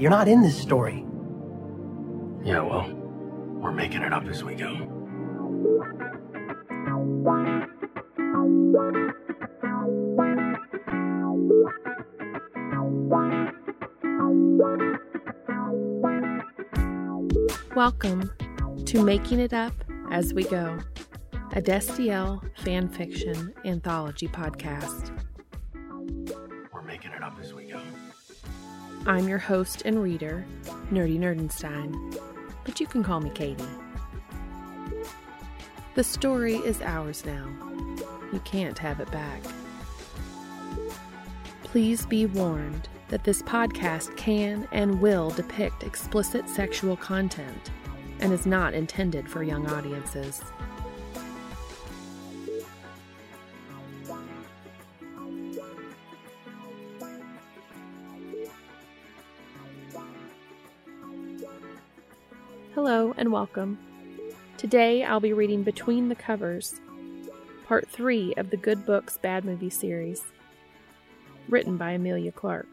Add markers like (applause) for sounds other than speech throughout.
You're not in this story. Yeah, well, we're making it up as we go. Welcome to Making It Up as We Go, a Destiel fan fiction anthology podcast. I'm your host and reader, Nerdy Nerdenstein, but you can call me Katie. The story is ours now. You can't have it back. Please be warned that this podcast can and will depict explicit sexual content and is not intended for young audiences. And welcome. Today I'll be reading Between the Covers, Part 3 of the Good Books Bad Movie series, written by Amelia Clark.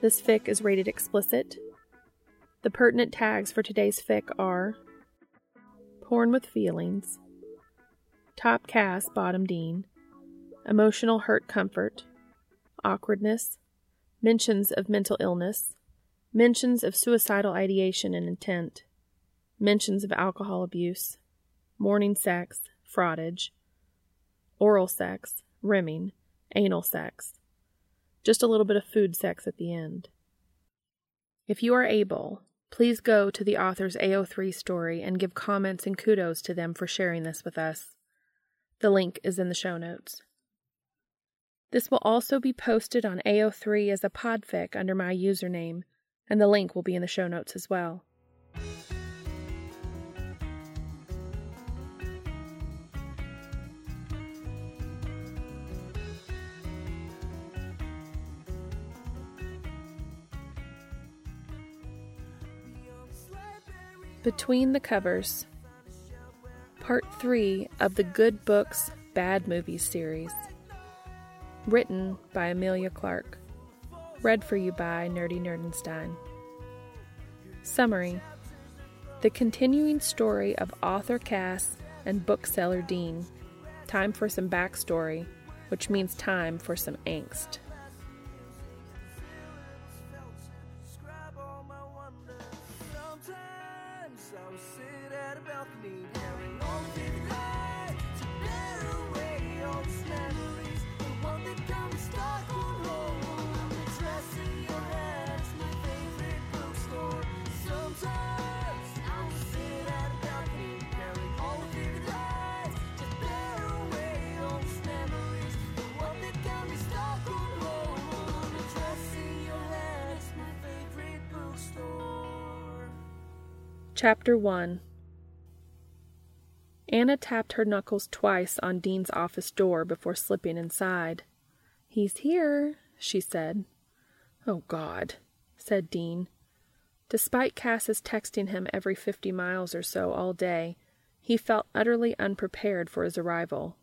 This fic is rated explicit. The pertinent tags for today's fic are porn with feelings, top Cas bottom dean, emotional hurt comfort, awkwardness, mentions of mental illness, mentions of suicidal ideation and intent, mentions of alcohol abuse, morning sex, frottage, oral sex, rimming, anal sex, just a little bit of food sex at the end. If you are able, please go to the author's AO3 story and give comments and kudos to them for sharing this with us. The link is in the show notes. This will also be posted on AO3 as a podfic under my username, and the link will be in the show notes as well. Between the Covers, Part 3 of the Good Books Bad Movies series. Written by Amelia Clark. Read for you by Nerdy Nerdenstein. Summary The continuing story of author Cas and bookseller Dean. Time for some backstory, which means time for some angst. Chapter 1 Anna tapped her knuckles twice on Dean's office door before slipping inside. He's here, she said. Oh, God, said Dean. Despite Cas's texting him every fifty miles or so all day, he felt utterly unprepared for his arrival.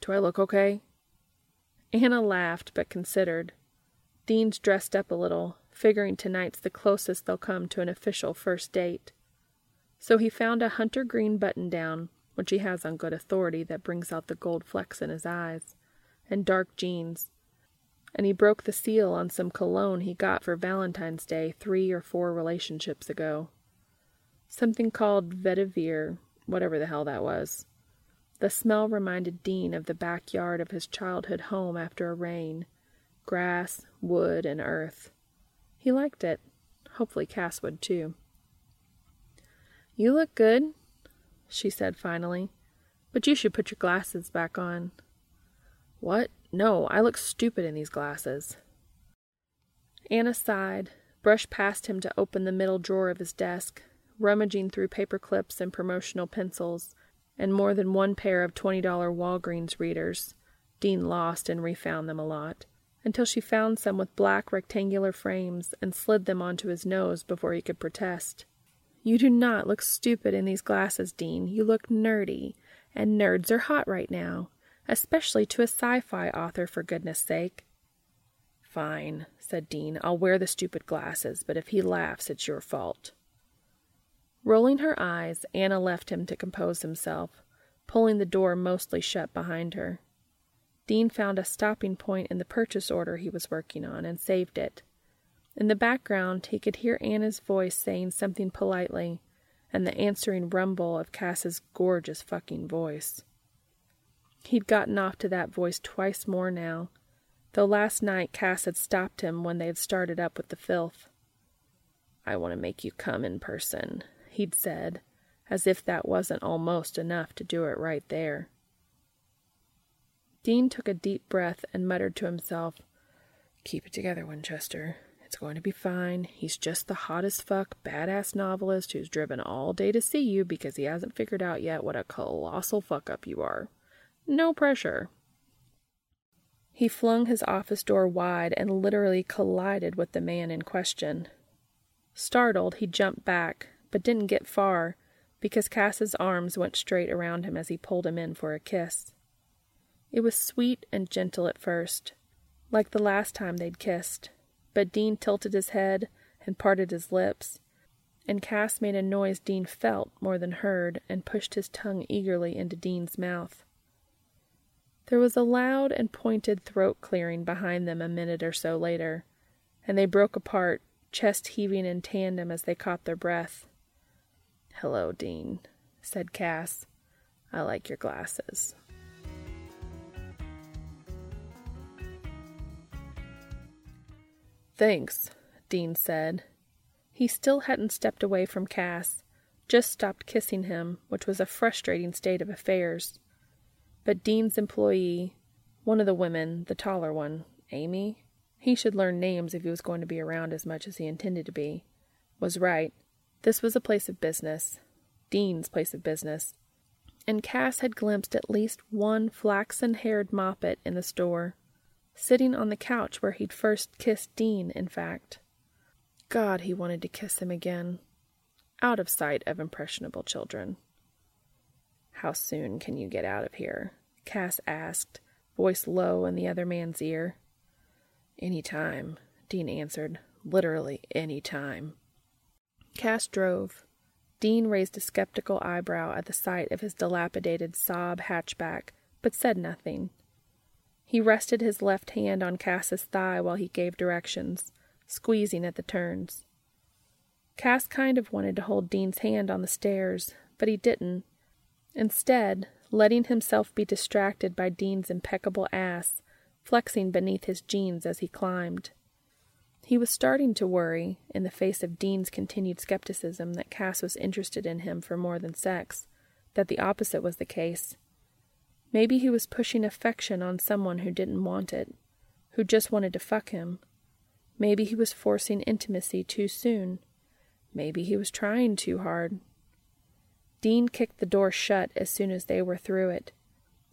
Do I look okay? Anna laughed, but considered. Dean's dressed up a little, figuring tonight's the closest they'll come to an official first date. So he found a hunter green button down, which he has on good authority that brings out the gold flecks in his eyes, and dark jeans. And he broke the seal on some cologne he got for Valentine's Day three or four relationships ago. Something called vetiver, whatever the hell that was. The smell reminded Dean of the backyard of his childhood home after a rain grass, wood, and earth. He liked it. Hopefully Cas would too. You look good, she said finally, but you should put your glasses back on. What? No, I look stupid in these glasses. Anna sighed, brushed past him to open the middle drawer of his desk, rummaging through paper clips and promotional pencils, and more than one pair of $20 Walgreens readers. Dean lost and refound them a lot, until she found some with black rectangular frames and slid them onto his nose before he could protest. You do not look stupid in these glasses, Dean. You look nerdy, and nerds are hot right now, especially to a sci fi author, for goodness sake. Fine, said Dean. I'll wear the stupid glasses, but if he laughs, it's your fault. Rolling her eyes, Anna left him to compose himself, pulling the door mostly shut behind her. Dean found a stopping point in the purchase order he was working on and saved it. In the background, he could hear Anna's voice saying something politely, and the answering rumble of Cas's gorgeous fucking voice. He'd gotten off to that voice twice more now, though last night Cas had stopped him when they had started up with the filth. I want to make you come in person, he'd said, as if that wasn't almost enough to do it right there. Dean took a deep breath and muttered to himself, Keep it together, Winchester. It's going to be fine. He's just the hottest fuck, badass novelist who's driven all day to see you because he hasn't figured out yet what a colossal fuck up you are. No pressure. He flung his office door wide and literally collided with the man in question. Startled, he jumped back, but didn't get far because Cas's arms went straight around him as he pulled him in for a kiss. It was sweet and gentle at first, like the last time they'd kissed, but Dean tilted his head and parted his lips, and Cas made a noise Dean felt more than heard and pushed his tongue eagerly into Dean's mouth. There was a loud and pointed throat clearing behind them a minute or so later, and they broke apart, chest heaving in tandem as they caught their breath. Hello, Dean, said Cas. I like your glasses. Thanks, Dean said. He still hadn't stepped away from Cas, just stopped kissing him, which was a frustrating state of affairs. But Dean's employee, one of the women, the taller one, Amy, he should learn names if he was going to be around as much as he intended to be, was right. This was a place of business, Dean's place of business, and Cas had glimpsed at least one flaxen haired moppet in the store, sitting on the couch where he'd first kissed Dean, in fact. God, he wanted to kiss him again, out of sight of impressionable children. How soon can you get out of here? Cas asked, voice low in the other man's ear. Any time, Dean answered. Literally any time. Cas drove. Dean raised a skeptical eyebrow at the sight of his dilapidated Saab hatchback, but said nothing. He rested his left hand on Cas's thigh while he gave directions, squeezing at the turns. Cas kind of wanted to hold Dean's hand on the stairs, but he didn't, Instead, letting himself be distracted by Dean's impeccable ass, flexing beneath his jeans as he climbed. He was starting to worry, in the face of Dean's continued skepticism that Cas was interested in him for more than sex, that the opposite was the case. Maybe he was pushing affection on someone who didn't want it, who just wanted to fuck him. Maybe he was forcing intimacy too soon. Maybe he was trying too hard. Dean kicked the door shut as soon as they were through it,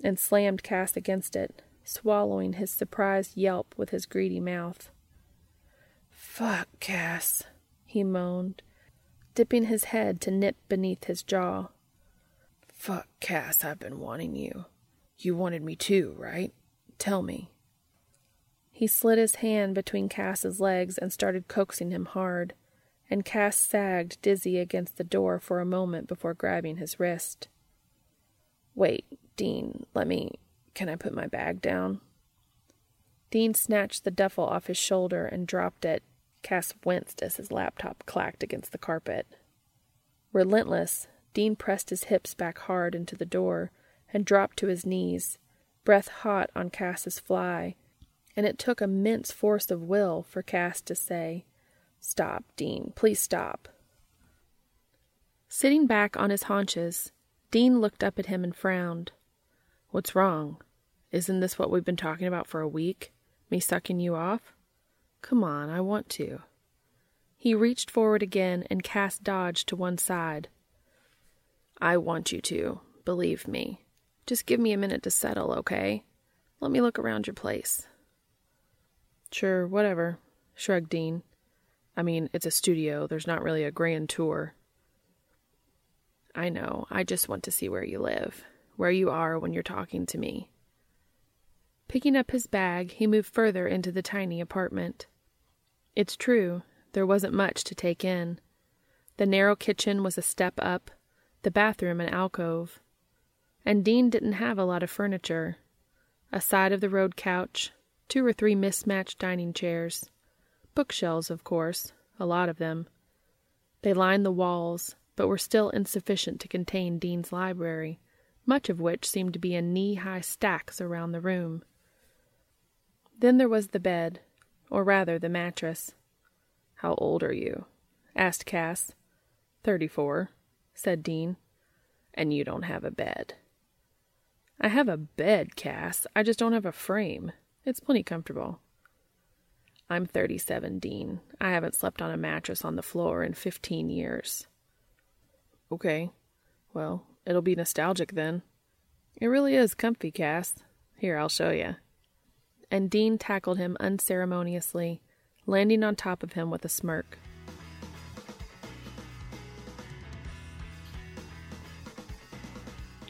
and slammed Cas against it, swallowing his surprised yelp with his greedy mouth. Fuck, Cas, he moaned, dipping his head to nip beneath his jaw. Fuck, Cas, I've been wanting you. You wanted me too, right? Tell me. He slid his hand between Cas's legs and started coaxing him hard and Cas sagged dizzy against the door for a moment before grabbing his wrist. Wait, Dean, let me. Can I put my bag down? Dean snatched the duffel off his shoulder and dropped it. Cas winced as his laptop clacked against the carpet. Relentless, Dean pressed his hips back hard into the door and dropped to his knees, breath hot on Cas's fly, and it took immense force of will for Cas to say, Stop, Dean. Please stop. Sitting back on his haunches, Dean looked up at him and frowned. What's wrong? Isn't this what we've been talking about for a week? Me sucking you off? Come on, I want to. He reached forward again and Cas dodged to one side. I want you to, believe me. Just give me a minute to settle, okay? Let me look around your place. Sure, whatever, shrugged Dean. I mean, it's a studio, there's not really a grand tour. I know, I just want to see where you live, where you are when you're talking to me. Picking up his bag, he moved further into the tiny apartment. It's true, there wasn't much to take in. The narrow kitchen was a step up, the bathroom an alcove. And Dean didn't have a lot of furniture a side of the road couch, two or three mismatched dining chairs, bookshelves, of course, a lot of them. They lined the walls, but were still insufficient to contain Dean's library, much of which seemed to be in knee high stacks around the room. Then there was the bed, or rather the mattress. How old are you? asked Cas. Thirty four, said Dean. And you don't have a bed. I have a bed, Cas. I just don't have a frame. It's plenty comfortable. I'm 37, Dean. I haven't slept on a mattress on the floor in 15 years. Okay. Well, it'll be nostalgic then. It really is comfy, Cas. Here, I'll show you. And Dean tackled him unceremoniously, landing on top of him with a smirk.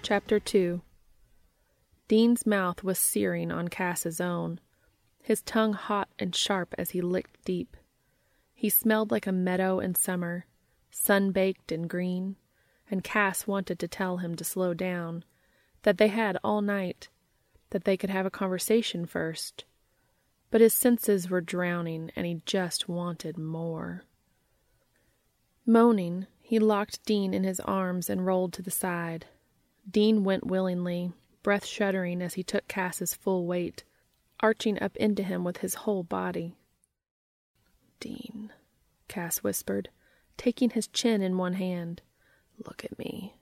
Chapter 2 Dean's mouth was searing on Cas's own, his tongue hot and sharp as he licked deep. He smelled like a meadow in summer, sun baked and green, and Cas wanted to tell him to slow down, that they had all night, that they could have a conversation first. But his senses were drowning, and he just wanted more. Moaning, he locked Dean in his arms and rolled to the side. Dean went willingly, breath shuddering as he took Cas's full weight, arching up into him with his whole body. Dean, Cas whispered, taking his chin in one hand. Look at me.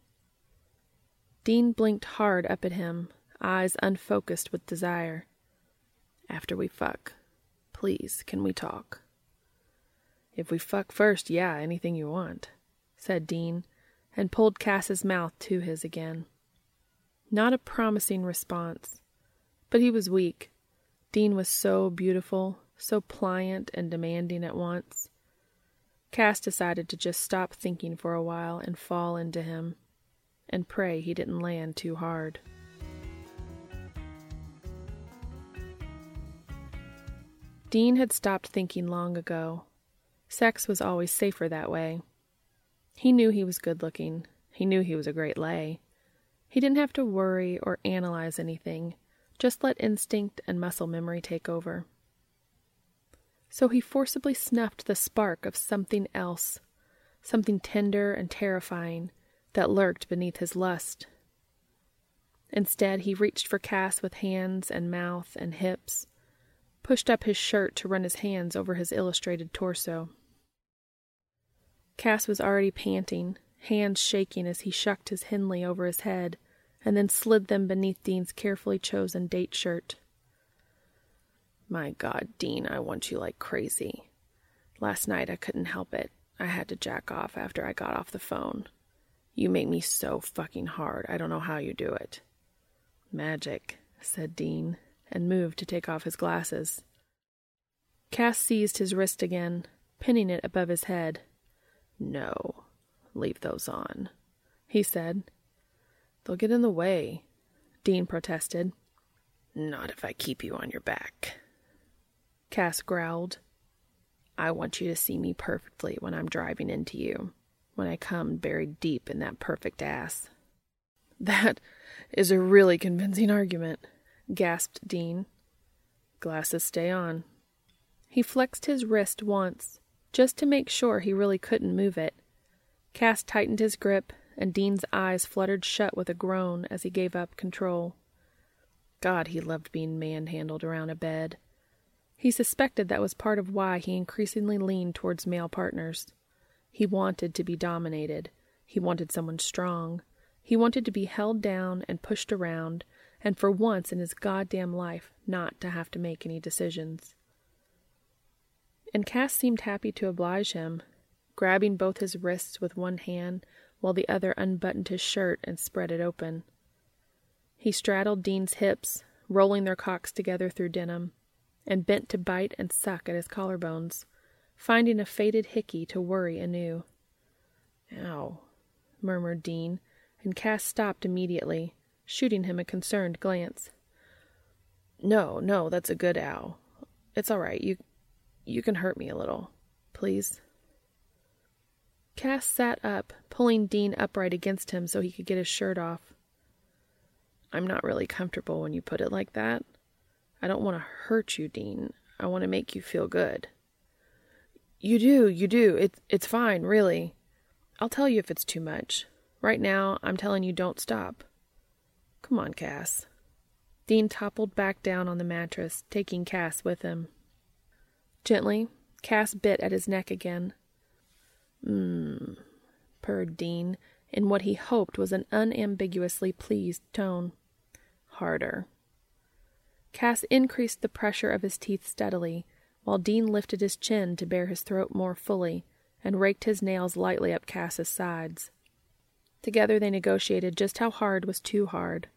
Dean blinked hard up at him, eyes unfocused with desire. After we fuck, please, can we talk? If we fuck first, yeah, anything you want, said Dean, and pulled Cas's mouth to his again. Not a promising response. But he was weak. Dean was so beautiful, so pliant and demanding at once. Cas decided to just stop thinking for a while and fall into him, and pray he didn't land too hard. Dean had stopped thinking long ago. Sex was always safer that way. He knew he was good looking. He knew he was a great lay. He didn't have to worry or analyze anything, just let instinct and muscle memory take over. So he forcibly snuffed the spark of something else, something tender and terrifying that lurked beneath his lust. Instead, he reached for Cas with hands and mouth and hips, pushed up his shirt to run his hands over his illustrated torso. Cas was already panting, hands shaking as he shucked his Henley over his head and then slid them beneath Dean's carefully chosen date shirt. My God, Dean, I want you like crazy. Last night I couldn't help it. I had to jack off after I got off the phone. You make me so fucking hard. I don't know how you do it. Magic, said Dean, and moved to take off his glasses. Cas seized his wrist again, pinning it above his head. No, leave those on, he said, They'll get in the way, Dean protested. Not if I keep you on your back. Cas growled. I want you to see me perfectly when I'm driving into you, when I come buried deep in that perfect ass. That is a really convincing argument, gasped Dean. Glasses stay on. He flexed his wrist once, just to make sure he really couldn't move it. Cas tightened his grip and Dean's eyes fluttered shut with a groan as he gave up control. God, he loved being manhandled around a bed. He suspected that was part of why he increasingly leaned towards male partners. He wanted to be dominated. He wanted someone strong. He wanted to be held down and pushed around, and for once in his goddamn life not to have to make any decisions. And Cas seemed happy to oblige him, grabbing both his wrists with one hand while the other unbuttoned his shirt and spread it open. He straddled Dean's hips, rolling their cocks together through denim, and bent to bite and suck at his collarbones, finding a faded hickey to worry anew. Ow, murmured Dean, and Cas stopped immediately, shooting him a concerned glance. No, no, that's a good ow. It's all right. You you can hurt me a little, please. Cas sat up, pulling Dean upright against him so he could get his shirt off. I'm not really comfortable when you put it like that. I don't want to hurt you, Dean. I want to make you feel good. You do, you do. It's it's fine, really. I'll tell you if it's too much. Right now, I'm telling you don't stop. Come on, Cas. Dean toppled back down on the mattress, taking Cas with him. Gently, Cas bit at his neck again. Mmm, purred Dean, in what he hoped was an unambiguously pleased tone. Harder. Cas increased the pressure of his teeth steadily, while Dean lifted his chin to bare his throat more fully and raked his nails lightly up Cas's sides. Together they negotiated just how hard was too hard.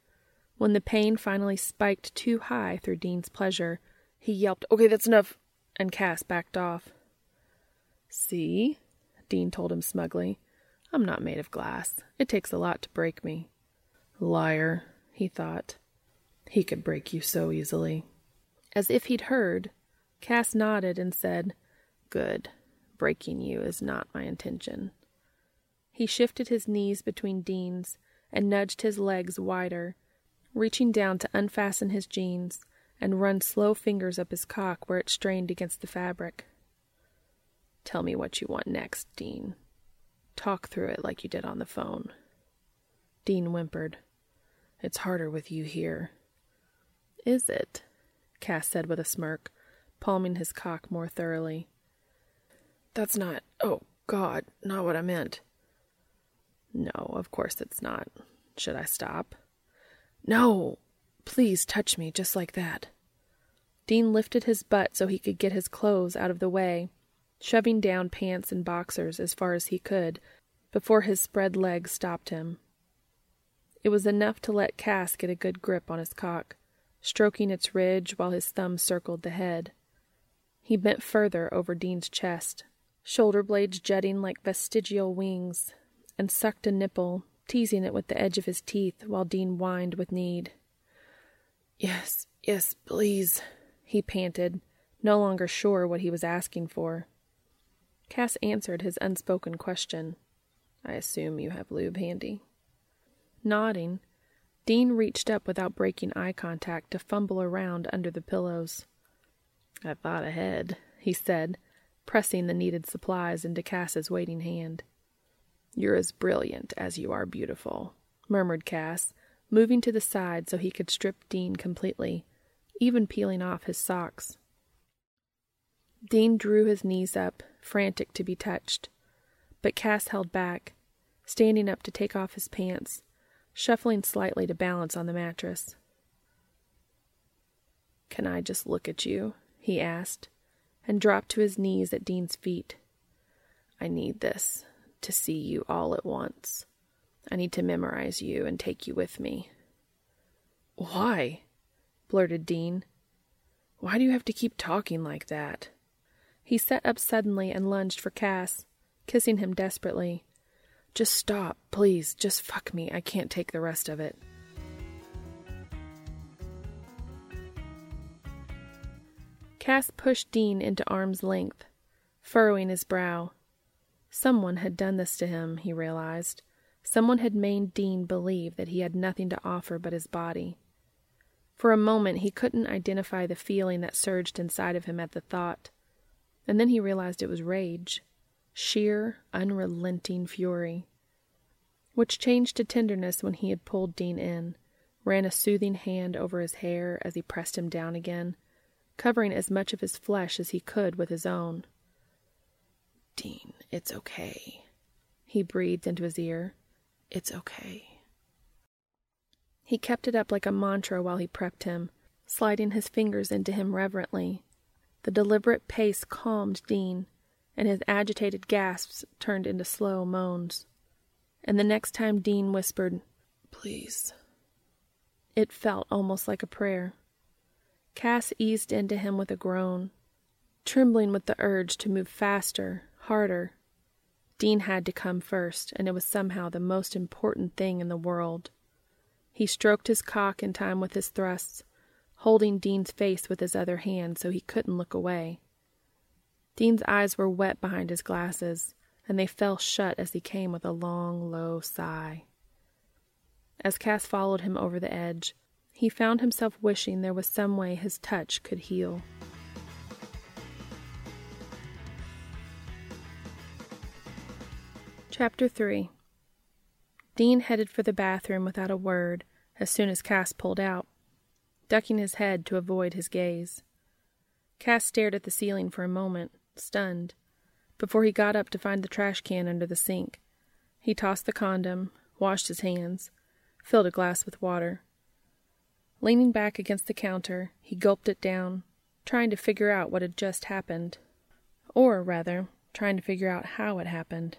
When the pain finally spiked too high through Dean's pleasure, he yelped, Okay, that's enough, and Cass backed off. See? Dean told him smugly. I'm not made of glass. It takes a lot to break me. Liar, he thought. He could break you so easily. As if he'd heard, Cas nodded and said, Good. Breaking you is not my intention. He shifted his knees between Dean's and nudged his legs wider, reaching down to unfasten his jeans and run slow fingers up his cock where it strained against the fabric. Tell me what you want next, Dean. Talk through it like you did on the phone. Dean whimpered. It's harder with you here. Is it? Cas said with a smirk, palming his cock more thoroughly. That's not. Oh, God, not what I meant. No, of course it's not. Should I stop? No! Please touch me just like that. Dean lifted his butt so he could get his clothes out of the way, shoving down pants and boxers as far as he could before his spread legs stopped him. It was enough to let Cas get a good grip on his cock, stroking its ridge while his thumb circled the head. He bent further over Dean's chest, shoulder blades jutting like vestigial wings, and sucked a nipple, teasing it with the edge of his teeth while Dean whined with need. Yes, yes, please, he panted, no longer sure what he was asking for. Cas answered his unspoken question. I assume you have lube handy. Nodding, Dean reached up without breaking eye contact to fumble around under the pillows. I thought ahead, he said, pressing the needed supplies into Cas's waiting hand. You're as brilliant as you are beautiful, murmured Cas, moving to the side so he could strip Dean completely, even peeling off his socks. Dean drew his knees up, frantic to be touched, but Cas held back, standing up to take off his pants shuffling slightly to balance on the mattress. Can I just look at you? he asked, and dropped to his knees at Dean's feet. I need this to see you all at once. I need to memorize you and take you with me. Why? blurted Dean. Why do you have to keep talking like that? He sat up suddenly and lunged for Cas, kissing him desperately. Just stop, please. Just fuck me. I can't take the rest of it. Cas pushed Dean into arm's length, furrowing his brow. Someone had done this to him, he realized. Someone had made Dean believe that he had nothing to offer but his body. For a moment, he couldn't identify the feeling that surged inside of him at the thought, and then he realized it was rage sheer, unrelenting fury, which changed to tenderness when he had pulled Dean in, ran a soothing hand over his hair as he pressed him down again, covering as much of his flesh as he could with his own. Dean, it's okay, he breathed into his ear. It's okay. He kept it up like a mantra while he prepped him, sliding his fingers into him reverently. The deliberate pace calmed Dean and his agitated gasps turned into slow moans. And the next time Dean whispered, Please, it felt almost like a prayer. Cas eased into him with a groan, trembling with the urge to move faster, harder. Dean had to come first, and it was somehow the most important thing in the world. He stroked his cock in time with his thrusts, holding Dean's face with his other hand so he couldn't look away. Dean's eyes were wet behind his glasses, and they fell shut as he came with a long, low sigh. As Cas followed him over the edge, he found himself wishing there was some way his touch could heal. Chapter 3 Dean headed for the bathroom without a word as soon as Cas pulled out, ducking his head to avoid his gaze. Cas stared at the ceiling for a moment, stunned, before he got up to find the trash can under the sink. He tossed the condom, washed his hands, filled a glass with water. Leaning back against the counter, he gulped it down, trying to figure out what had just happened. Or, rather, trying to figure out how it happened.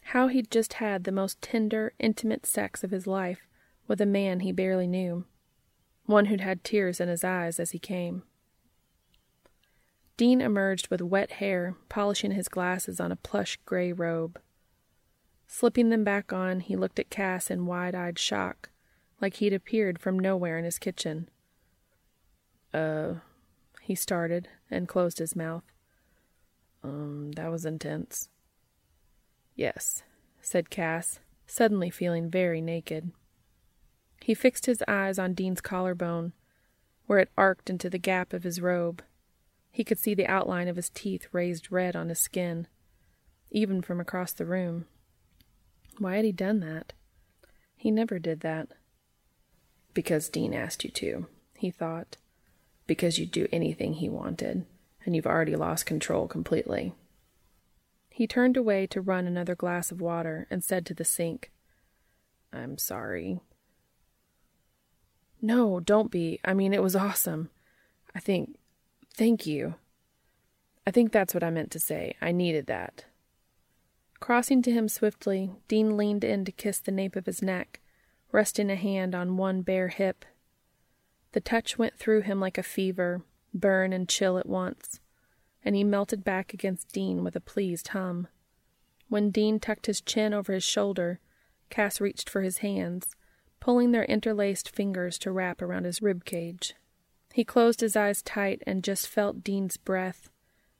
How he'd just had the most tender, intimate sex of his life with a man he barely knew, one who'd had tears in his eyes as he came. Dean emerged with wet hair, polishing his glasses on a plush gray robe. Slipping them back on, he looked at Cas in wide eyed shock, like he'd appeared from nowhere in his kitchen. Uh, he started and closed his mouth. Um, that was intense. Yes, said Cas, suddenly feeling very naked. He fixed his eyes on Dean's collarbone, where it arced into the gap of his robe. He could see the outline of his teeth raised red on his skin, even from across the room. Why had he done that? He never did that. Because Dean asked you to, he thought. Because you'd do anything he wanted, and you've already lost control completely. He turned away to run another glass of water and said to the sink, I'm sorry. No, don't be. I mean, it was awesome. I think. Thank you. I think that's what I meant to say. I needed that. Crossing to him swiftly, Dean leaned in to kiss the nape of his neck, resting a hand on one bare hip. The touch went through him like a fever, burn and chill at once and he melted back against Dean with a pleased hum. When Dean tucked his chin over his shoulder, Cas reached for his hands, pulling their interlaced fingers to wrap around his rib cage. He closed his eyes tight and just felt Dean's breath,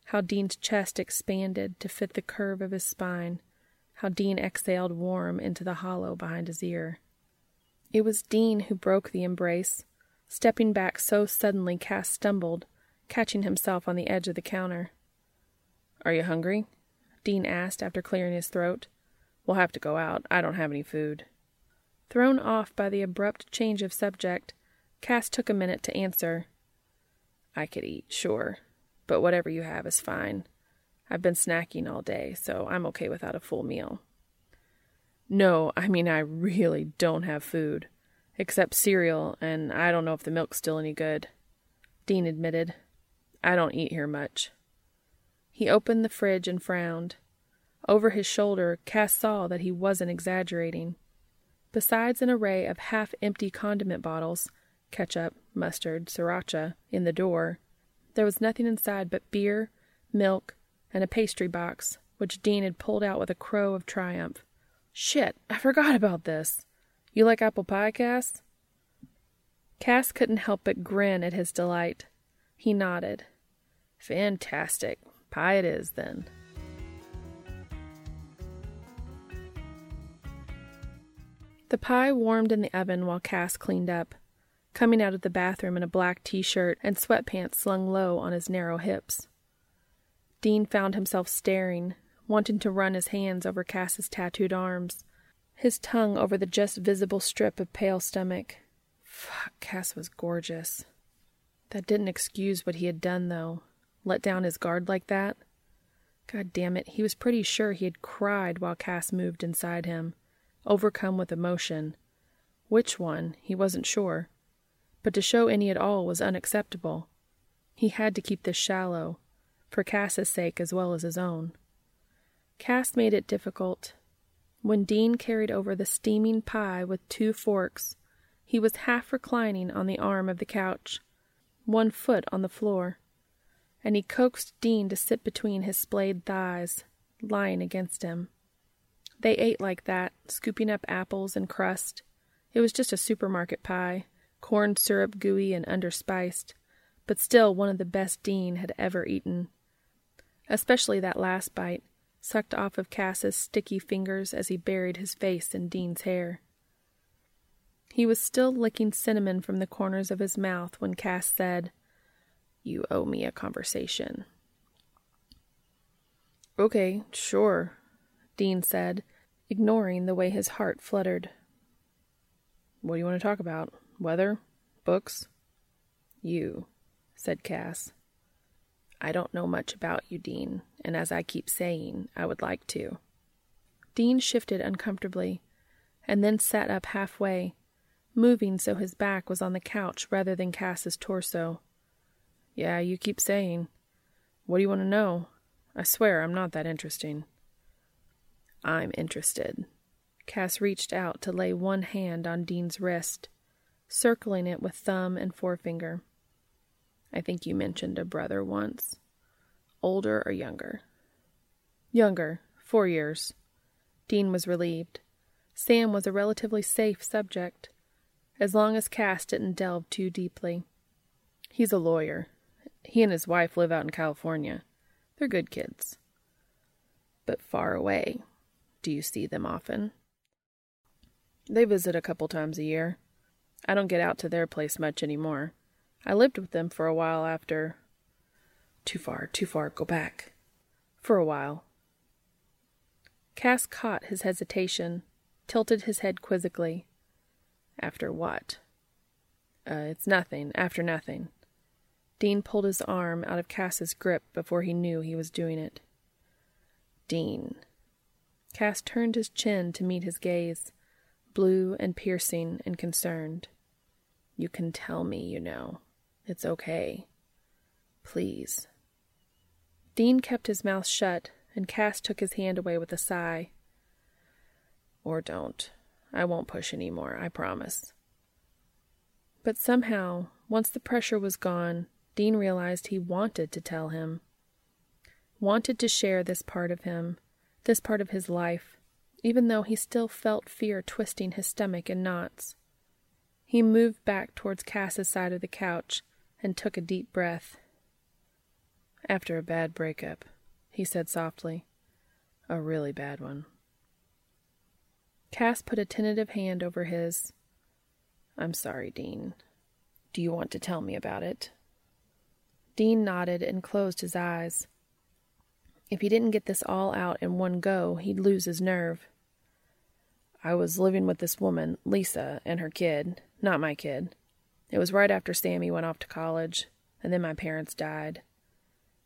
how Dean's chest expanded to fit the curve of his spine, how Dean exhaled warm into the hollow behind his ear. It was Dean who broke the embrace. Stepping back so suddenly, Cas stumbled, catching himself on the edge of the counter. Are you hungry? Dean asked after clearing his throat. We'll have to go out. I don't have any food. Thrown off by the abrupt change of subject, Cas took a minute to answer. I could eat, sure, but whatever you have is fine. I've been snacking all day, so I'm okay without a full meal. No, I mean, I really don't have food, except cereal, and I don't know if the milk's still any good, Dean admitted, I don't eat here much. He opened the fridge and frowned. Over his shoulder, Cas saw that he wasn't exaggerating. Besides an array of half empty condiment bottles, ketchup, mustard, sriracha, in the door, there was nothing inside but beer, milk, and a pastry box, which Dean had pulled out with a crow of triumph. Shit, I forgot about this. You like apple pie, Cas? Cas couldn't help but grin at his delight. He nodded. Fantastic. Pie it is, then. The pie warmed in the oven while Cas cleaned up, coming out of the bathroom in a black t shirt and sweatpants slung low on his narrow hips. Dean found himself staring, wanting to run his hands over Cas's tattooed arms, his tongue over the just visible strip of pale stomach. Fuck, Cas was gorgeous. That didn't excuse what he had done, though. Let down his guard like that. God damn it, he was pretty sure he had cried while Cas moved inside him, overcome with emotion. Which one, he wasn't sure. But to show any at all was unacceptable. He had to keep this shallow, for Cas's sake as well as his own. Cas made it difficult. When Dean carried over the steaming pie with two forks, he was half reclining on the arm of the couch one foot on the floor, and he coaxed Dean to sit between his splayed thighs, lying against him. They ate like that, scooping up apples and crust. It was just a supermarket pie, corn syrup gooey and underspiced, but still one of the best Dean had ever eaten. especially that last bite, sucked off of Cas's sticky fingers as he buried his face in Dean's hair. He was still licking cinnamon from the corners of his mouth when Cas said, You owe me a conversation. Okay, sure, Dean said, ignoring the way his heart fluttered. What do you want to talk about? Weather? Books? You, said Cas. I don't know much about you, Dean, and as I keep saying, I would like to. Dean shifted uncomfortably, and then sat up halfway, moving so his back was on the couch rather than Cas's torso. Yeah, you keep saying. What do you want to know? I swear I'm not that interesting. I'm interested. Cas reached out to lay one hand on Dean's wrist, circling it with thumb and forefinger. I think you mentioned a brother once. Older or younger? Younger, four years. Dean was relieved. Sam was a relatively safe subject, as long as Cas didn't delve too deeply. He's a lawyer. He and his wife live out in California. They're good kids. But far away. Do you see them often? They visit a couple times a year. I don't get out to their place much anymore. I lived with them for a while after. Too far, too far, go back. For a while. Cas caught his hesitation, tilted his head quizzically. After what? Uh, it's nothing, after nothing. Dean pulled his arm out of Cas's grip before he knew he was doing it. Dean. Cas turned his chin to meet his gaze, blue and piercing and concerned. You can tell me, you know. It's okay. Please. Dean kept his mouth shut, and Cas took his hand away with a sigh. Or don't. I won't push any more, I promise. But somehow, once the pressure was gone, Dean realized he wanted to tell him. Wanted to share this part of him, this part of his life, even though he still felt fear twisting his stomach in knots. He moved back towards Cas's side of the couch and took a deep breath. After a bad breakup, he said softly. A really bad one. Cas put a tentative hand over his. I'm sorry, Dean. Do you want to tell me about it? Dean nodded and closed his eyes. If he didn't get this all out in one go, he'd lose his nerve. I was living with this woman, Lisa, and her kid, not my kid. It was right after Sammy went off to college, and then my parents died.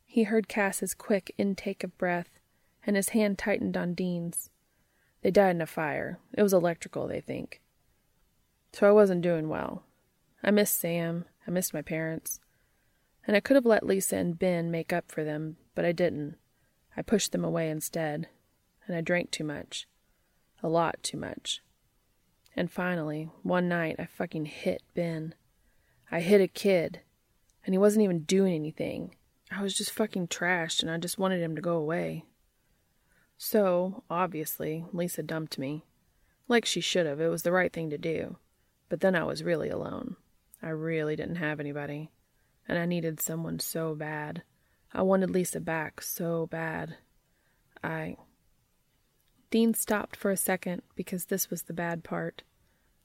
He heard Cas's quick intake of breath, and his hand tightened on Dean's. They died in a fire. It was electrical, they think. So I wasn't doing well. I missed Sam. I missed my parents. And I could have let Lisa and Ben make up for them, but I didn't. I pushed them away instead. And I drank too much. A lot too much. And finally, one night, I fucking hit Ben. I hit a kid, and he wasn't even doing anything. I was just fucking trashed, and I just wanted him to go away. So, obviously, Lisa dumped me. Like she should have, it was the right thing to do. But then I was really alone. I really didn't have anybody. And I needed someone so bad. I wanted Lisa back so bad. I. Dean stopped for a second because this was the bad part.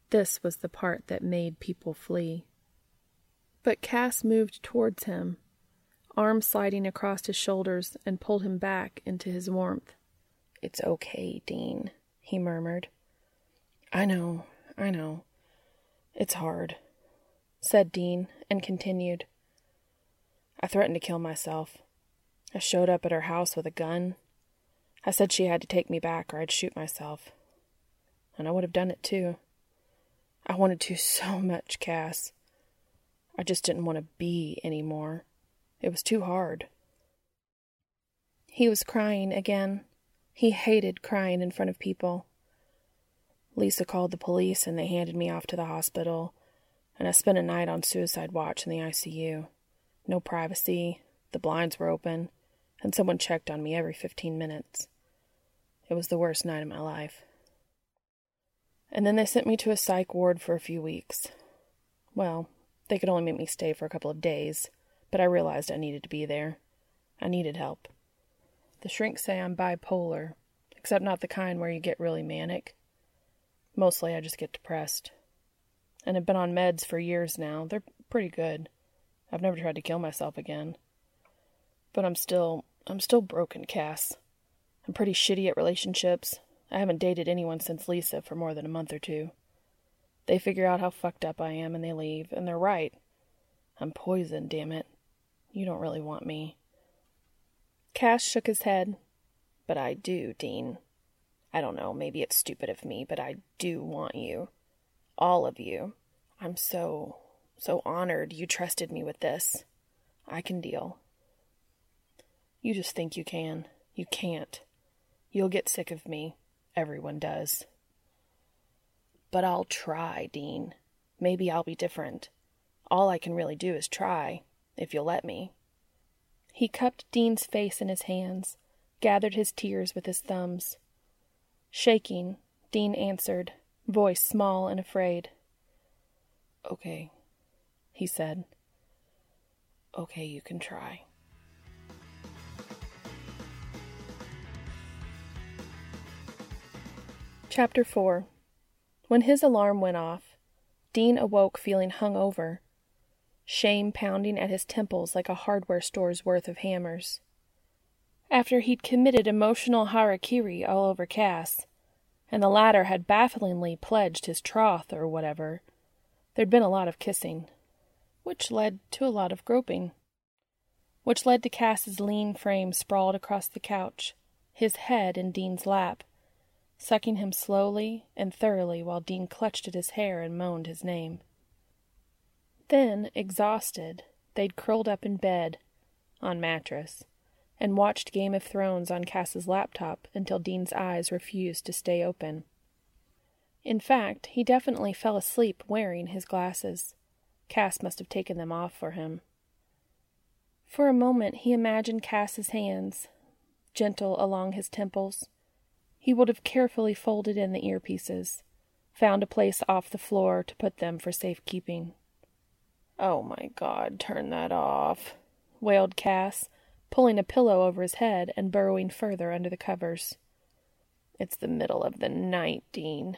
This was the part that made people flee. But Cas moved towards him, arm sliding across his shoulders, and pulled him back into his warmth. It's okay, Dean, he murmured. I know, I know. It's hard, said Dean, and continued. I threatened to kill myself. I showed up at her house with a gun. I said she had to take me back or I'd shoot myself. And I would have done it too. I wanted to (laughs) so much, Cas. I just didn't want to be anymore. It was too hard. He was crying again. He hated crying in front of people. Lisa called the police and they handed me off to the hospital, and I spent a night on suicide watch in the ICU. No privacy, the blinds were open, and someone checked on me every 15 minutes. It was the worst night of my life. And then they sent me to a psych ward for a few weeks. Well, they could only make me stay for a couple of days, but I realized I needed to be there. I needed help. The shrinks say I'm bipolar, except not the kind where you get really manic. Mostly I just get depressed. And have been on meds for years now. They're pretty good. I've never tried to kill myself again. But I'm still I'm still broken, Cas. I'm pretty shitty at relationships. I haven't dated anyone since Lisa for more than a month or two. They figure out how fucked up I am and they leave, and they're right. I'm poisoned, damn it. You don't really want me. Cas shook his head. But I do, Dean. I don't know, maybe it's stupid of me, but I do want you. All of you. I'm so, so honored you trusted me with this. I can deal. You just think you can. You can't. You'll get sick of me. Everyone does. But I'll try, Dean. Maybe I'll be different. All I can really do is try, if you'll let me. He cupped Dean's face in his hands, gathered his tears with his thumbs. Shaking, Dean answered, voice small and afraid. Okay, he said. Okay, you can try. Chapter 4 When his alarm went off, Dean awoke feeling hung over, shame pounding at his temples like a hardware store's worth of hammers. After he'd committed emotional harakiri all over Cas, and the latter had bafflingly pledged his troth or whatever, there'd been a lot of kissing, which led to a lot of groping, which led to Cas's lean frame sprawled across the couch, his head in Dean's lap, sucking him slowly and thoroughly while Dean clutched at his hair and moaned his name. Then, exhausted, they'd curled up in bed, on mattress, and watched Game of Thrones on Cas's laptop until Dean's eyes refused to stay open. In fact, he definitely fell asleep wearing his glasses. Cas must have taken them off for him. For a moment he imagined Cas's hands, gentle along his temples, he would have carefully folded in the earpieces, found a place off the floor to put them for safe keeping. Oh my God, turn that off, wailed Cas, pulling a pillow over his head and burrowing further under the covers. It's the middle of the night, Dean.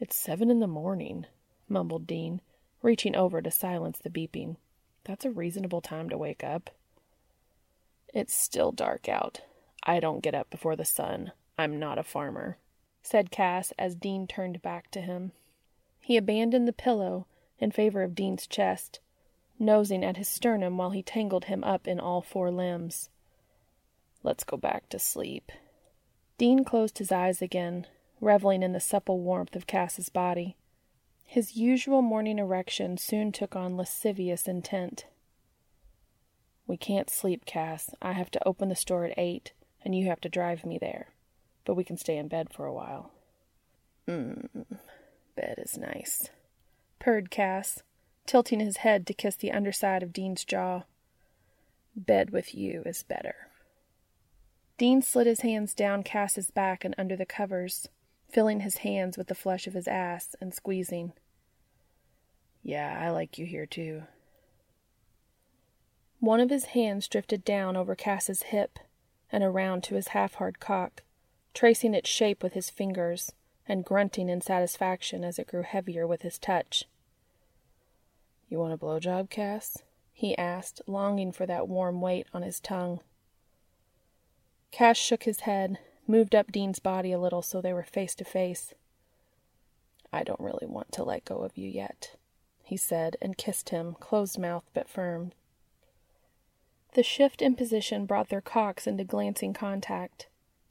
It's seven in the morning, mumbled Dean, reaching over to silence the beeping. That's a reasonable time to wake up. It's still dark out. I don't get up before the sun. I'm not a farmer, said Cas as Dean turned back to him. He abandoned the pillow in favor of Dean's chest, nosing at his sternum while he tangled him up in all four limbs. Let's go back to sleep. Dean closed his eyes again, reveling in the supple warmth of Cas's body. His usual morning erection soon took on lascivious intent. We can't sleep, Cas. I have to open the store at eight, and you have to drive me there but we can stay in bed for a while. Mmm, bed is nice, purred Cas, tilting his head to kiss the underside of Dean's jaw. Bed with you is better. Dean slid his hands down Cas's back and under the covers, filling his hands with the flesh of his ass and squeezing. Yeah, I like you here too. One of his hands drifted down over Cas's hip and around to his half hard cock, tracing its shape with his fingers, and grunting in satisfaction as it grew heavier with his touch. You want a blowjob, Cas? he asked, longing for that warm weight on his tongue. Cas shook his head, moved up Dean's body a little so they were face to face. I don't really want to let go of you yet, he said, and kissed him, closed mouthed but firm. The shift in position brought their cocks into glancing contact.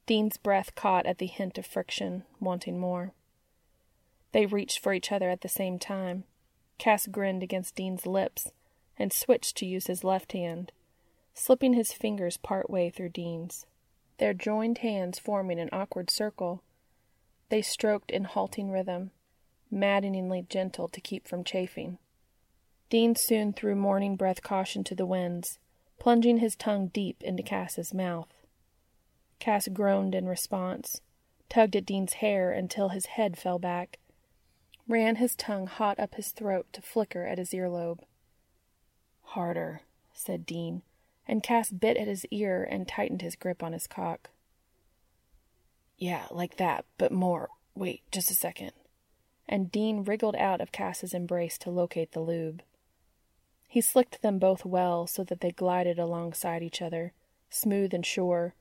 Dean's breath caught at the hint of friction, wanting more. They reached for each other at the same time. Cas grinned against Dean's lips and switched to use his left hand, slipping his fingers part way through Dean's. Their joined hands forming an awkward circle, they stroked in halting rhythm, maddeningly gentle to keep from chafing. Dean soon threw morning breath caution to the winds, plunging his tongue deep into Cas's mouth. Cas groaned in response, tugged at Dean's hair until his head fell back, ran his tongue hot up his throat to flicker at his earlobe. Harder, said Dean, and Cas bit at his ear and tightened his grip on his cock. Yeah, like that, but more. Wait, just a second. And Dean wriggled out of Cas's embrace to locate the lube. He slicked them both well so that they glided alongside each other, smooth and sure.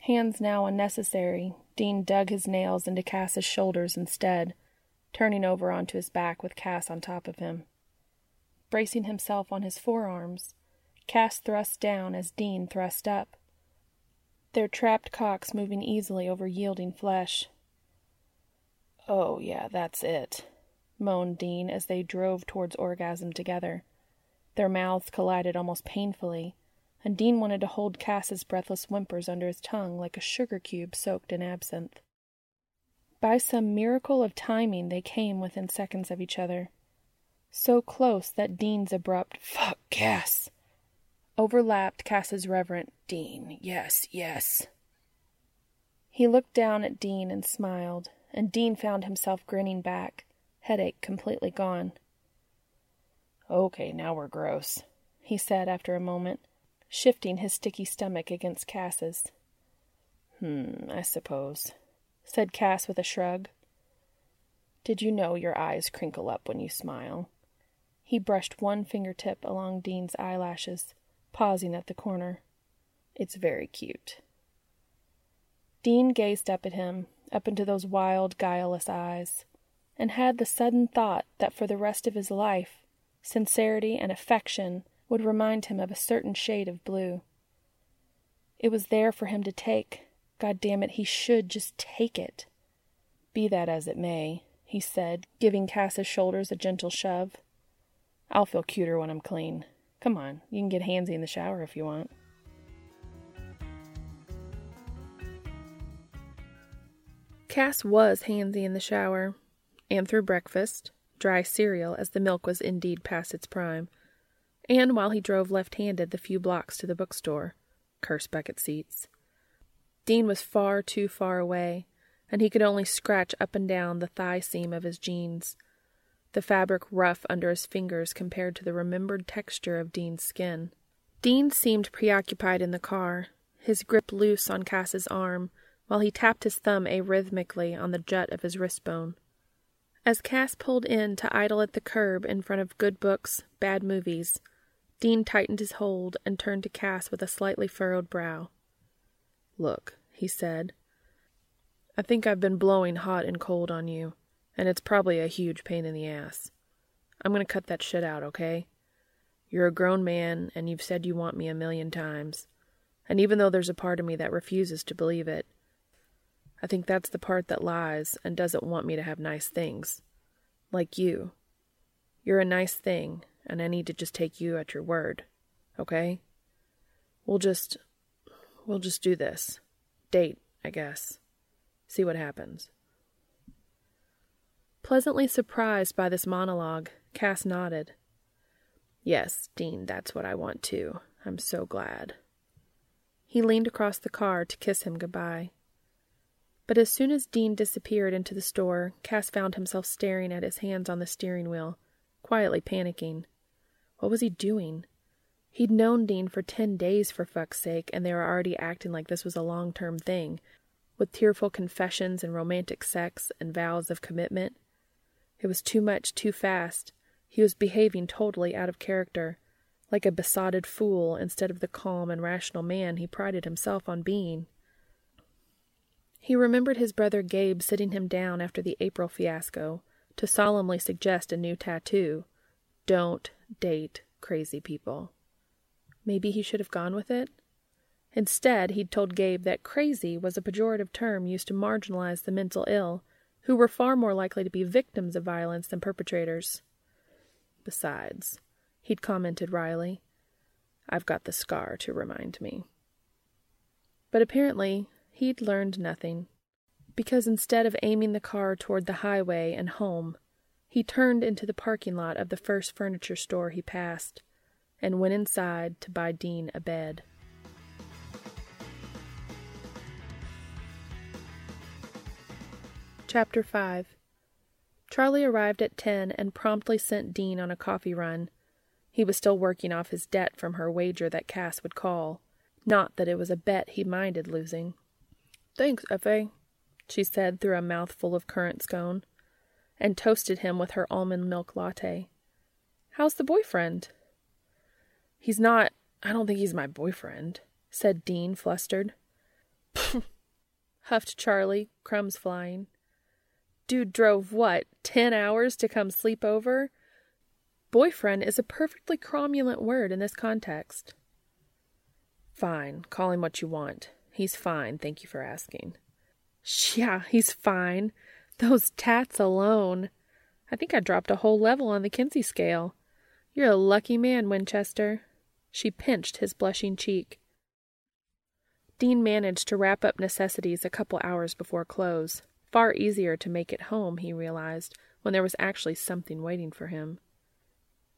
Hands now unnecessary, Dean dug his nails into Cas's shoulders instead, turning over onto his back with Cas on top of him. Bracing himself on his forearms, Cas thrust down as Dean thrust up, their trapped cocks moving easily over yielding flesh. Oh, yeah, that's it, moaned Dean as they drove towards orgasm together. Their mouths collided almost painfully, and Dean wanted to hold Cas's breathless whimpers under his tongue like a sugar cube soaked in absinthe. By some miracle of timing, they came within seconds of each other. So close that Dean's abrupt, fuck, Cas, overlapped Cas's reverent, Dean, yes, yes. He looked down at Dean and smiled, and Dean found himself grinning back, headache completely gone. Okay, now we're gross, he said after a moment, shifting his sticky stomach against Cas's. Hmm, I suppose said Cas with a shrug. Did you know your eyes crinkle up when you smile? He brushed one fingertip along Dean's eyelashes, pausing at the corner. It's very cute. Dean gazed up at him, up into those wild, guileless eyes, and had the sudden thought that for the rest of his life, sincerity and affection would remind him of a certain shade of blue. It was there for him to take, God damn it, he should just take it. Be that as it may, he said, giving Cas's shoulders a gentle shove. I'll feel cuter when I'm clean. Come on, you can get handsy in the shower if you want. Cas was handsy in the shower, and through breakfast, dry cereal as the milk was indeed past its prime, and while he drove left handed the few blocks to the bookstore. Curse bucket seats. Dean was far too far away, and he could only scratch up and down the thigh seam of his jeans, the fabric rough under his fingers compared to the remembered texture of Dean's skin. Dean seemed preoccupied in the car, his grip loose on Cas's arm, while he tapped his thumb arrhythmically on the jut of his wrist bone. As Cas pulled in to idle at the curb in front of good books, bad movies, Dean tightened his hold and turned to Cas with a slightly furrowed brow. Look, he said. I think I've been blowing hot and cold on you, and it's probably a huge pain in the ass. I'm going to cut that shit out, okay? You're a grown man, and you've said you want me a million times. And even though there's a part of me that refuses to believe it, I think that's the part that lies and doesn't want me to have nice things. Like you. You're a nice thing, and I need to just take you at your word. Okay? We'll just. We'll just do this date, I guess. See what happens. Pleasantly surprised by this monologue, Cas nodded. Yes, Dean, that's what I want too. I'm so glad. He leaned across the car to kiss him goodbye. But as soon as Dean disappeared into the store, Cas found himself staring at his hands on the steering wheel, quietly panicking. What was he doing? He'd known Dean for ten days, for fuck's sake, and they were already acting like this was a long term thing, with tearful confessions and romantic sex and vows of commitment. It was too much, too fast. He was behaving totally out of character, like a besotted fool instead of the calm and rational man he prided himself on being. He remembered his brother Gabe sitting him down after the April fiasco to solemnly suggest a new tattoo Don't date crazy people. Maybe he should have gone with it? Instead, he'd told Gabe that crazy was a pejorative term used to marginalize the mental ill, who were far more likely to be victims of violence than perpetrators. Besides, he'd commented wryly, I've got the scar to remind me. But apparently, he'd learned nothing, because instead of aiming the car toward the highway and home, he turned into the parking lot of the first furniture store he passed and went inside to buy Dean a bed. Chapter 5 Charlie arrived at 10 and promptly sent Dean on a coffee run. He was still working off his debt from her wager that Cas would call. Not that it was a bet he minded losing. Thanks, Effie, she said through a mouthful of currant scone, and toasted him with her almond milk latte. How's the boyfriend? He's not. I don't think he's my boyfriend, said Dean, flustered. (laughs) huffed Charlie, crumbs flying. Dude drove what, ten hours to come sleep over? Boyfriend is a perfectly cromulent word in this context. Fine, call him what you want. He's fine, thank you for asking. Yeah, he's fine. Those tats alone. I think I dropped a whole level on the Kinsey scale. You're a lucky man, Winchester. She pinched his blushing cheek. Dean managed to wrap up necessities a couple hours before close. Far easier to make it home, he realized, when there was actually something waiting for him.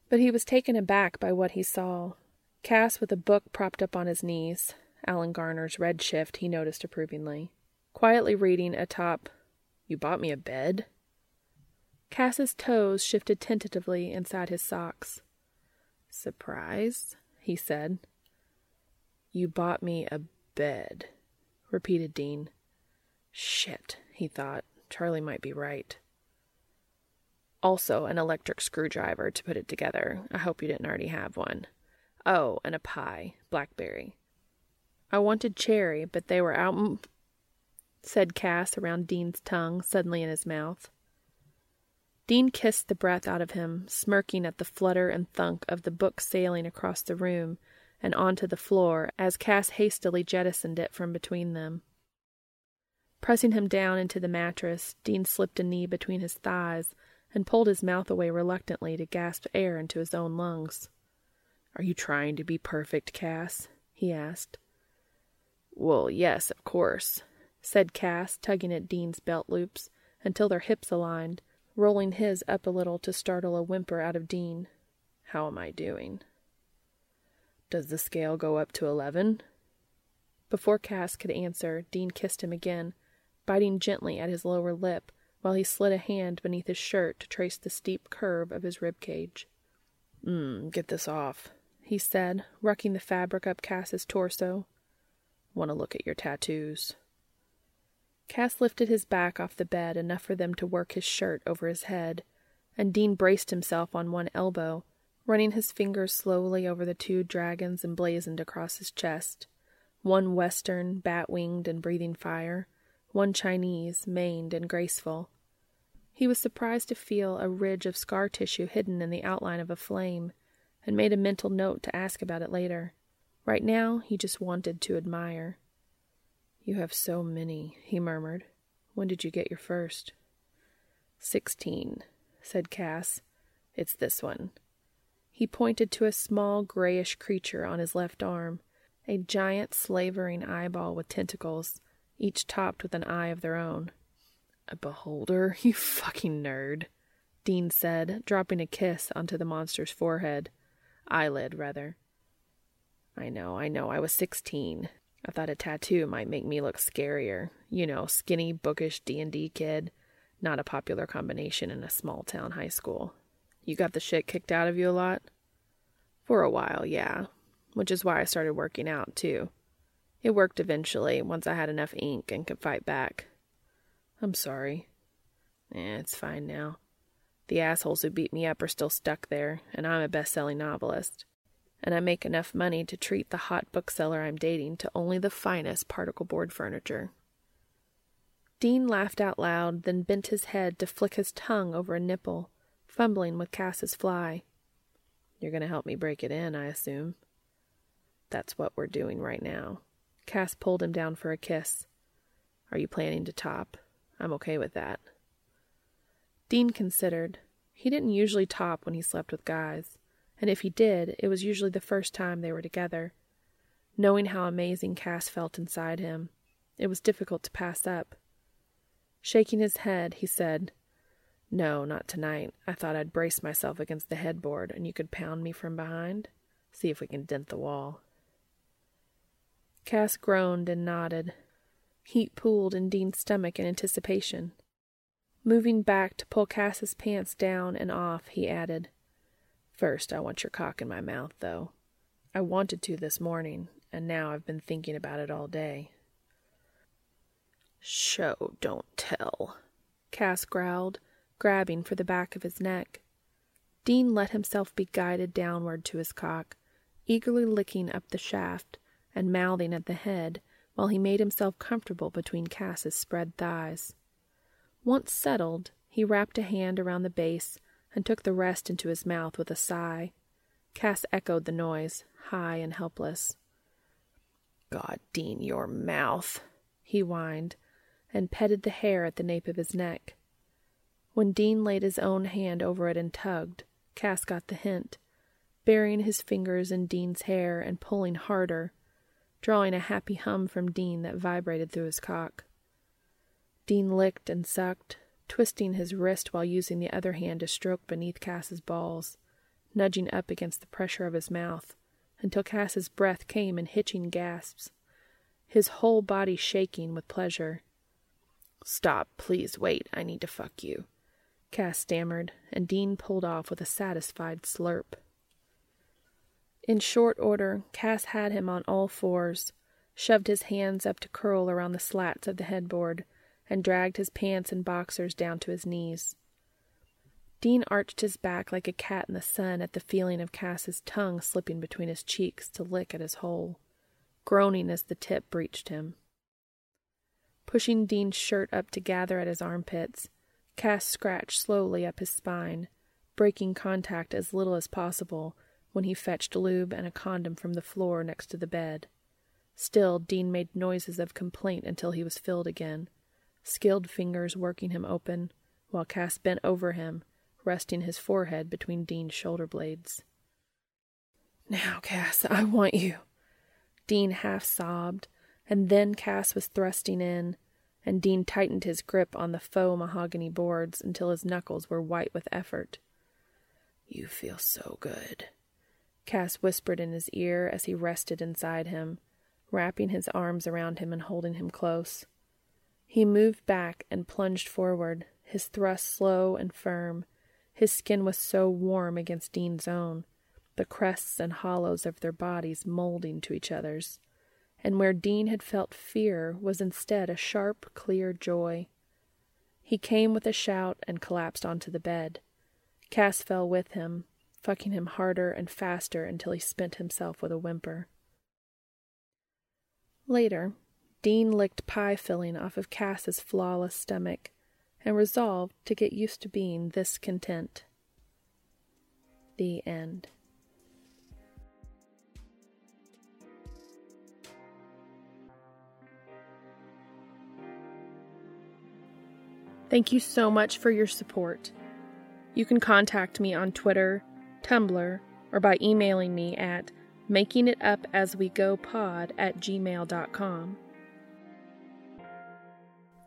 But he was taken aback by what he saw. Cas with a book propped up on his knees, Alan Garner's Red Shift, he noticed approvingly, quietly reading atop, You bought me a bed? Cas's toes shifted tentatively inside his socks. Surprise, he said. You bought me a bed, repeated Dean. Shit, he thought. Charlie might be right. Also, an electric screwdriver to put it together. I hope you didn't already have one. Oh, and a pie, blackberry. I wanted cherry, but they were out, m- said Cas around Dean's tongue, suddenly in his mouth. Dean kissed the breath out of him, smirking at the flutter and thunk of the book sailing across the room and onto the floor as Cas hastily jettisoned it from between them. Pressing him down into the mattress, Dean slipped a knee between his thighs and pulled his mouth away reluctantly to gasp air into his own lungs. Are you trying to be perfect, Cas? he asked. Well, yes, of course, said Cas, tugging at Dean's belt loops until their hips aligned, rolling his up a little to startle a whimper out of Dean. How am I doing? Does the scale go up to eleven? Before Cas could answer, Dean kissed him again, biting gently at his lower lip while he slid a hand beneath his shirt to trace the steep curve of his rib cage. Mm, get this off, he said, rucking the fabric up Cas's torso. Want to look at your tattoos. Cas lifted his back off the bed enough for them to work his shirt over his head, and Dean braced himself on one elbow, running his fingers slowly over the two dragons emblazoned across his chest one western, bat winged and breathing fire, one Chinese, maned and graceful. He was surprised to feel a ridge of scar tissue hidden in the outline of a flame, and made a mental note to ask about it later. Right now, he just wanted to admire. You have so many, he murmured. When did you get your first? Sixteen, said Cas. It's this one. He pointed to a small grayish creature on his left arm, a giant slavering eyeball with tentacles each topped with an eye of their own. A beholder, (laughs) you fucking nerd, Dean said, dropping a kiss onto the monster's forehead. Eyelid, rather. I know, I know, I was sixteen. I thought a tattoo might make me look scarier. You know, skinny, bookish D&D kid. Not a popular combination in a small town high school. You got the shit kicked out of you a lot? For a while, yeah. Which is why I started working out, too. It worked eventually, once I had enough ink and could fight back. I'm sorry. Eh, it's fine now. The assholes who beat me up are still stuck there, and I'm a best selling novelist. And I make enough money to treat the hot bookseller I'm dating to only the finest particle board furniture. Dean laughed out loud, then bent his head to flick his tongue over a nipple, fumbling with Cas's fly. You're going to help me break it in, I assume. That's what we're doing right now. Cas pulled him down for a kiss. Are you planning to top? I'm okay with that. Dean considered. He didn't usually top when he slept with guys, and if he did, it was usually the first time they were together. Knowing how amazing Cas felt inside him, it was difficult to pass up. Shaking his head, he said, No, not tonight. I thought I'd brace myself against the headboard and you could pound me from behind. See if we can dent the wall. Cas groaned and nodded. Heat pooled in Dean's stomach in anticipation. Moving back to pull Cas's pants down and off, he added, First, I want your cock in my mouth, though. I wanted to this morning, and now I've been thinking about it all day. Show, don't tell, Cas growled, grabbing for the back of his neck. Dean let himself be guided downward to his cock, eagerly licking up the shaft and mouthing at the head while he made himself comfortable between Cas's spread thighs. Once settled, he wrapped a hand around the base and took the rest into his mouth with a sigh. Cas echoed the noise, high and helpless. God, Dean, your mouth, he whined, and petted the hair at the nape of his neck. When Dean laid his own hand over it and tugged, Cas got the hint, burying his fingers in Dean's hair and pulling harder, drawing a happy hum from Dean that vibrated through his cock. Dean licked and sucked, twisting his wrist while using the other hand to stroke beneath Cas's balls, nudging up against the pressure of his mouth, until Cas's breath came in hitching gasps, his whole body shaking with pleasure. Stop, please wait, I need to fuck you. Cas stammered, and Dean pulled off with a satisfied slurp. In short order, Cas had him on all fours, shoved his hands up to curl around the slats of the headboard, and dragged his pants and boxers down to his knees. Dean arched his back like a cat in the sun at the feeling of Cas's tongue slipping between his cheeks to lick at his hole, groaning as the tip breached him. Pushing Dean's shirt up to gather at his armpits, Cas scratched slowly up his spine, breaking contact as little as possible when he fetched lube and a condom from the floor next to the bed. Still, Dean made noises of complaint until he was filled again, skilled fingers working him open, while Cas bent over him, resting his forehead between Dean's shoulder blades. Now, Cas, I want you. Dean half sobbed, and then Cas was thrusting in, and Dean tightened his grip on the faux mahogany boards until his knuckles were white with effort. You feel so good, Cas whispered in his ear as he rested inside him, wrapping his arms around him and holding him close. He moved back and plunged forward, his thrust slow and firm. His skin was so warm against Dean's own, the crests and hollows of their bodies molding to each other's and where Dean had felt fear was instead a sharp, clear joy. He came with a shout and collapsed onto the bed. Cas fell with him, fucking him harder and faster until he spent himself with a whimper. Later, Dean licked pie filling off of Cas's flawless stomach and resolved to get used to being this content. The end. Thank you so much for your support. You can contact me on Twitter, Tumblr, or by emailing me at makingitupaswegopod at gmail.com.